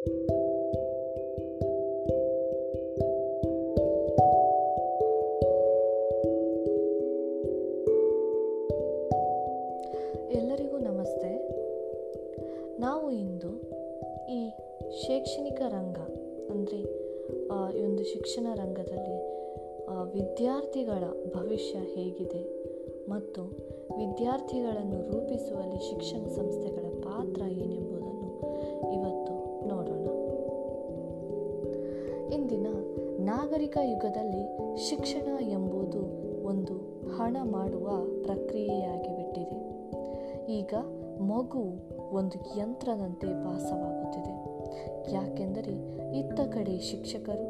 ಎಲ್ಲರಿಗೂ ನಮಸ್ತೆ. ನಾವು ಇಂದು ಈ ಶೈಕ್ಷಣಿಕ ರಂಗ, ಅಂದರೆ ಈ ಒಂದು ಶಿಕ್ಷಣ ರಂಗದಲ್ಲಿ ವಿದ್ಯಾರ್ಥಿಗಳ ಭವಿಷ್ಯ ಹೇಗಿದೆ ಮತ್ತು ವಿದ್ಯಾರ್ಥಿಗಳನ್ನು ರೂಪಿಸುವಲ್ಲಿ ಶಿಕ್ಷಣ ಸಂಸ್ಥೆಗಳ ಪಾತ್ರ ಏನೆಂಬುದನ್ನು ನಾಗರಿಕ ಯುಗದಲ್ಲಿ ಶಿಕ್ಷಣ ಎಂಬುದು ಒಂದು ಹಣ ಮಾಡುವ ಪ್ರಕ್ರಿಯೆಯಾಗಿ ಬಿಟ್ಟಿದೆ ಈಗ ಮಗು ಒಂದು ಯಂತ್ರದಂತೆ ಭಾಸವಾಗುತ್ತಿದೆ. ಯಾಕೆಂದರೆ ಇತ್ತ ಕಡೆ ಶಿಕ್ಷಕರು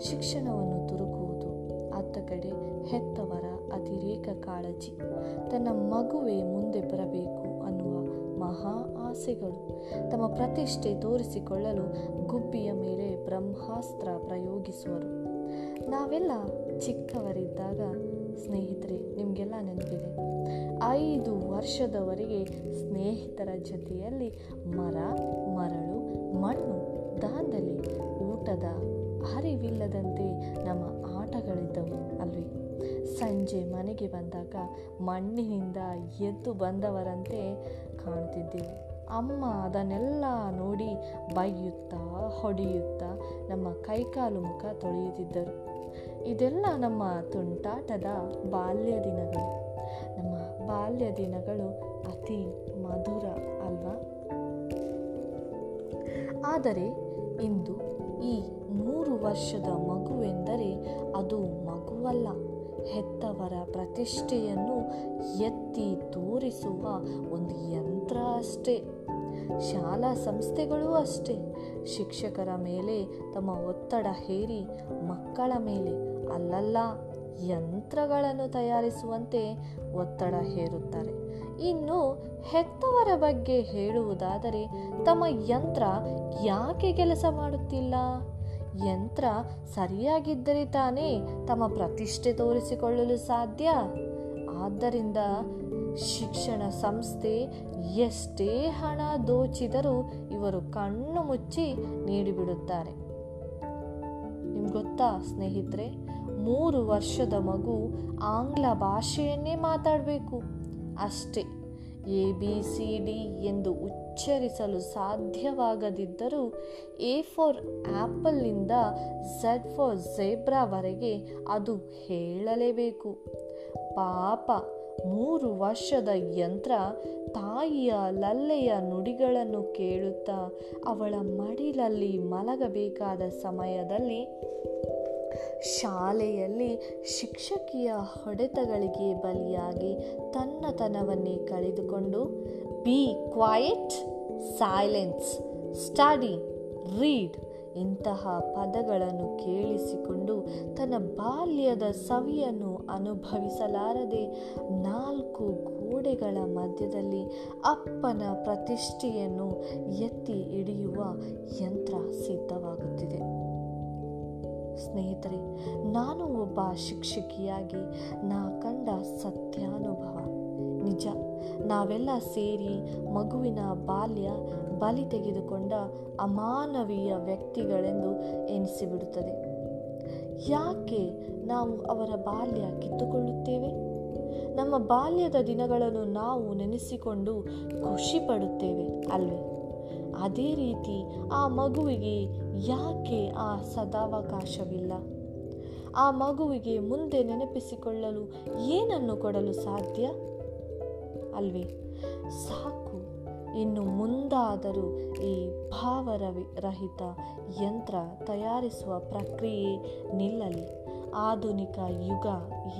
ಶಿಕ್ಷಣವನ್ನು ತುರುಕುವುದು, ಅತ್ತ ಕಡೆ ಹೆತ್ತವರ ಅತಿರೇಕ ಕಾಳಜಿ, ತನ್ನ ಮಗುವೇ ಮುಂದೆ ಬರಬೇಕು ಅನ್ನುವ ಮಹಾ ಆಸೆಗಳು ತಮ್ಮ ಪ್ರತಿಷ್ಠೆ ತೋರಿಸಿಕೊಳ್ಳಲು ಗುಬ್ಬಿಯ ಮೇಲೆ ಬ್ರಹ್ಮಾಸ್ತ್ರ ಪ್ರಯೋಗಿಸುವರು. ನಾವೆಲ್ಲ ಚಿಕ್ಕವರಿದ್ದಾಗ, ಸ್ನೇಹಿತರೆ, ನಿಮಗೆಲ್ಲ ನೆನಪಿದೆ. ಐದು ವರ್ಷದವರೆಗೆ ಸ್ನೇಹಿತರ ಜೊತೆಯಲ್ಲಿ ಮರ, ಮರಳು, ಮಣ್ಣು, ದಾಂಧಲೆ, ಊಟದ ಅರಿವಿಲ್ಲದಂತೆ ನಮ್ಮ ಆಟಗಳಿದ್ದವು ಅಲ್ವೇ. ಸಂಜೆ ಮನೆಗೆ ಬಂದಾಗ ಮಣ್ಣಿನಿಂದ ಎದ್ದು ಬಂದವರಂತೆ ಕಾಣುತ್ತಿದ್ದೆವು. ಅಮ್ಮ ಅದನ್ನೆಲ್ಲ ನೋಡಿ ಬೈಯುತ್ತಾ, ಹೊಡೆಯುತ್ತಾ, ನಮ್ಮ ಕೈಕಾಲು ಮುಖ ತೊಳೆಯುತ್ತಿದ್ದರು. ಇದೆಲ್ಲ ನಮ್ಮ ತುಂಟಾಟದ ಬಾಲ್ಯ ದಿನಗಳು. ನಮ್ಮ ಬಾಲ್ಯ ದಿನಗಳು ಅತಿ ಮಧುರ ಅಲ್ವಾ? ಆದರೆ ಇಂದು ಈ ಮೂರು ವರ್ಷದ ಮಗುವೆಂದರೆ ಅದು ಮಗುವಲ್ಲ. ಹೆತ್ತವರ ಪ್ರತಿಷ್ಠೆಯನ್ನು ಎತ್ತಿ ತೋರಿಸುವ ಒಂದು ಯಂತ್ರ ಅಷ್ಟೇ. ಶಾಲಾ ಸಂಸ್ಥೆಗಳೂ ಅಷ್ಟೇ. ಶಿಕ್ಷಕರ ಮೇಲೆ ತಮ್ಮ ಒತ್ತಡ ಹೇರಿ ಮಕ್ಕಳ ಮೇಲೆ ಅಲ್ಲಲ್ಲ ಯಂತ್ರಗಳನ್ನು ತಯಾರಿಸುವಂತೆ ಒತ್ತಡ ಹೇರುತ್ತಾರೆ. ಇನ್ನು ಹೆತ್ತವರ ಬಗ್ಗೆ ಹೇಳುವುದಾದರೆ ತಮ್ಮ ಯಂತ್ರ ಯಾಕೆ ಕೆಲಸ ಮಾಡುತ್ತಿಲ್ಲ? ಯಂತ್ರ ಸರಿಯಾಗಿದ್ದರೆ ತಾನೇ ತಮ್ಮ ಪ್ರತಿಷ್ಠೆ ತೋರಿಸಿಕೊಳ್ಳಲು ಸಾಧ್ಯ? ಆದ್ದರಿಂದ ಶಿಕ್ಷಣ ಸಂಸ್ಥೆ ಎಷ್ಟೇ ಹಣ ದೋಚಿದರೂ ಇವರು ಕಣ್ಣು ಮುಚ್ಚಿ ನೀಡಿಬಿಡುತ್ತಾರೆ. ನಿಮ್ಗೆ ಗೊತ್ತಾ ಸ್ನೇಹಿತರೆ, ಮೂರು ವರ್ಷದ ಮಗು ಆಂಗ್ಲ ಭಾಷೆಯನ್ನೇ ಮಾತಾಡಬೇಕು. ಅಷ್ಟೇ, ಎ, ಬಿ, ಸಿ, ಡಿ ಎಂದು ಉಚ್ಚರಿಸಲು ಸಾಧ್ಯವಾಗದಿದ್ದರೂ ಎ ಫಾರ್ ಆ್ಯಪಲ್ನಿಂದ ಝೆಡ್ ಫಾರ್ ಝೇಬ್ರಾವರೆಗೆ ಅದು ಹೇಳಲೇಬೇಕು. ಪಾಪ ಮೂರು ವರ್ಷದ ಯಂತ್ರ ತಾಯಿಯ ಲಲ್ಲೆಯ ನುಡಿಗಳನ್ನು ಕೇಳುತ್ತಾ ಅವಳ ಮಡಿಲಲ್ಲಿ ಮಲಗಬೇಕಾದ ಸಮಯದಲ್ಲಿ ಶಾಲೆಯಲ್ಲಿ ಶಿಕ್ಷಕಿಯ ಹೊಡೆತಗಳಿಗೆ ಬಲಿಯಾಗಿ ತನ್ನತನವನ್ನೇ ಕಳೆದುಕೊಂಡು, be quiet, silence, study, read ಇಂತಹ ಪದಗಳನ್ನು ಕೇಳಿಸಿಕೊಂಡು ತನ್ನ ಬಾಲ್ಯದ ಸವಿಯನ್ನು ಅನುಭವಿಸಲಾರದೆ ನಾಲ್ಕು ಗೋಡೆಗಳ ಮಧ್ಯದಲ್ಲಿ ಅಪ್ಪನ ಪ್ರತಿಷ್ಠೆಯನ್ನು ಎತ್ತಿ ಹಿಡಿಯುವ ಯಂತ್ರ ಸಿದ್ಧವಾಗುತ್ತಿದೆ. ಸ್ನೇಹಿತರೆ, ನಾನು ಒಬ್ಬ ಶಿಕ್ಷಕಿಯಾಗಿ ನಾ ಕಂಡ ಸತ್ಯಾನುಭವ ನಿಜ. ನಾವೆಲ್ಲ ಸೇರಿ ಮಗುವಿನ ಬಾಲ್ಯ ಬಲಿ ತೆಗೆದುಕೊಂಡ ಅಮಾನವೀಯ ವ್ಯಕ್ತಿಗಳೆಂದು ಎನಿಸಿಬಿಡುತ್ತದೆ. ಯಾಕೆ ನಾವು ಅವರ ಬಾಲ್ಯ ಕಿತ್ತುಕೊಳ್ಳುತ್ತೇವೆ? ನಮ್ಮ ಬಾಲ್ಯದ ದಿನಗಳನ್ನು ನಾವು ನೆನೆಸಿಕೊಂಡು ಖುಷಿ ಪಡುತ್ತೇವೆ ಅಲ್ವೇ? ಅದೇ ರೀತಿ ಆ ಮಗುವಿಗೆ ಯಾಕೆ ಆ ಸದಾವಕಾಶವಿಲ್ಲ? ಆ ಮಗುವಿಗೆ ಮುಂದೆ ನೆನಪಿಸಿಕೊಳ್ಳಲು ಏನನ್ನು ಕೊಡಲು ಸಾಧ್ಯ? ಅಲ್ವೇ? ಸಾಕು. ಇನ್ನು ಮುಂದಾದರೂ ಈ ಭಾವರವಿ ರಹಿತ ಯಂತ್ರ ತಯಾರಿಸುವ ಪ್ರಕ್ರಿಯೆ ನಿಲ್ಲಲಿ. ಆಧುನಿಕ ಯುಗ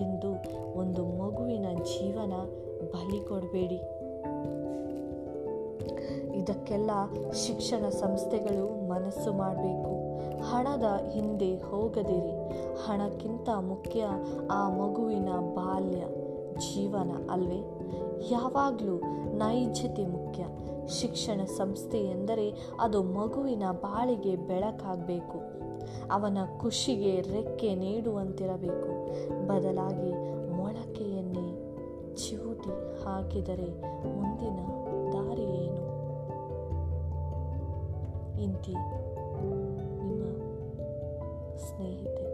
ಎಂದು ಒಂದು ಮಗುವಿನ ಜೀವನ ಬಲಿ ಕೊಡಬೇಡಿ ಇದಕ್ಕೆಲ್ಲ ಶಿಕ್ಷಣ ಸಂಸ್ಥೆಗಳು ಮನಸ್ಸು ಮಾಡಬೇಕು. ಹಣದ ಹಿಂದೆ ಹೋಗದಿರಿ. ಹಣಕ್ಕಿಂತ ಮುಖ್ಯ ಆ ಮಗುವಿನ ಬಾಲ್ಯ. ಜೀವನ ಅಲ್ವೇ? ಯಾವಾಗಲೂ ನೈಜತೆ ಮುಖ್ಯ. ಶಿಕ್ಷಣ ಸಂಸ್ಥೆ ಎಂದರೆ ಅದು ಮಗುವಿನ ಬಾಳಿಗೆ ಬೆಳಕಾಗಬೇಕು. ಅವನ ಖುಷಿಗೆ ರೆಕ್ಕೆ ನೀಡುವಂತಿರಬೇಕು. ಬದಲಾಗಿ ಮೊಳಕೆಯನ್ನೇ ಚಿವುಟಿ ಹಾಕಿದರೆ ಮುಂದಿನ ದಾರಿ ಏನು? ಇಂತಿ ನಿಮ್ಮ ಸ್ನೇಹಿತೆ.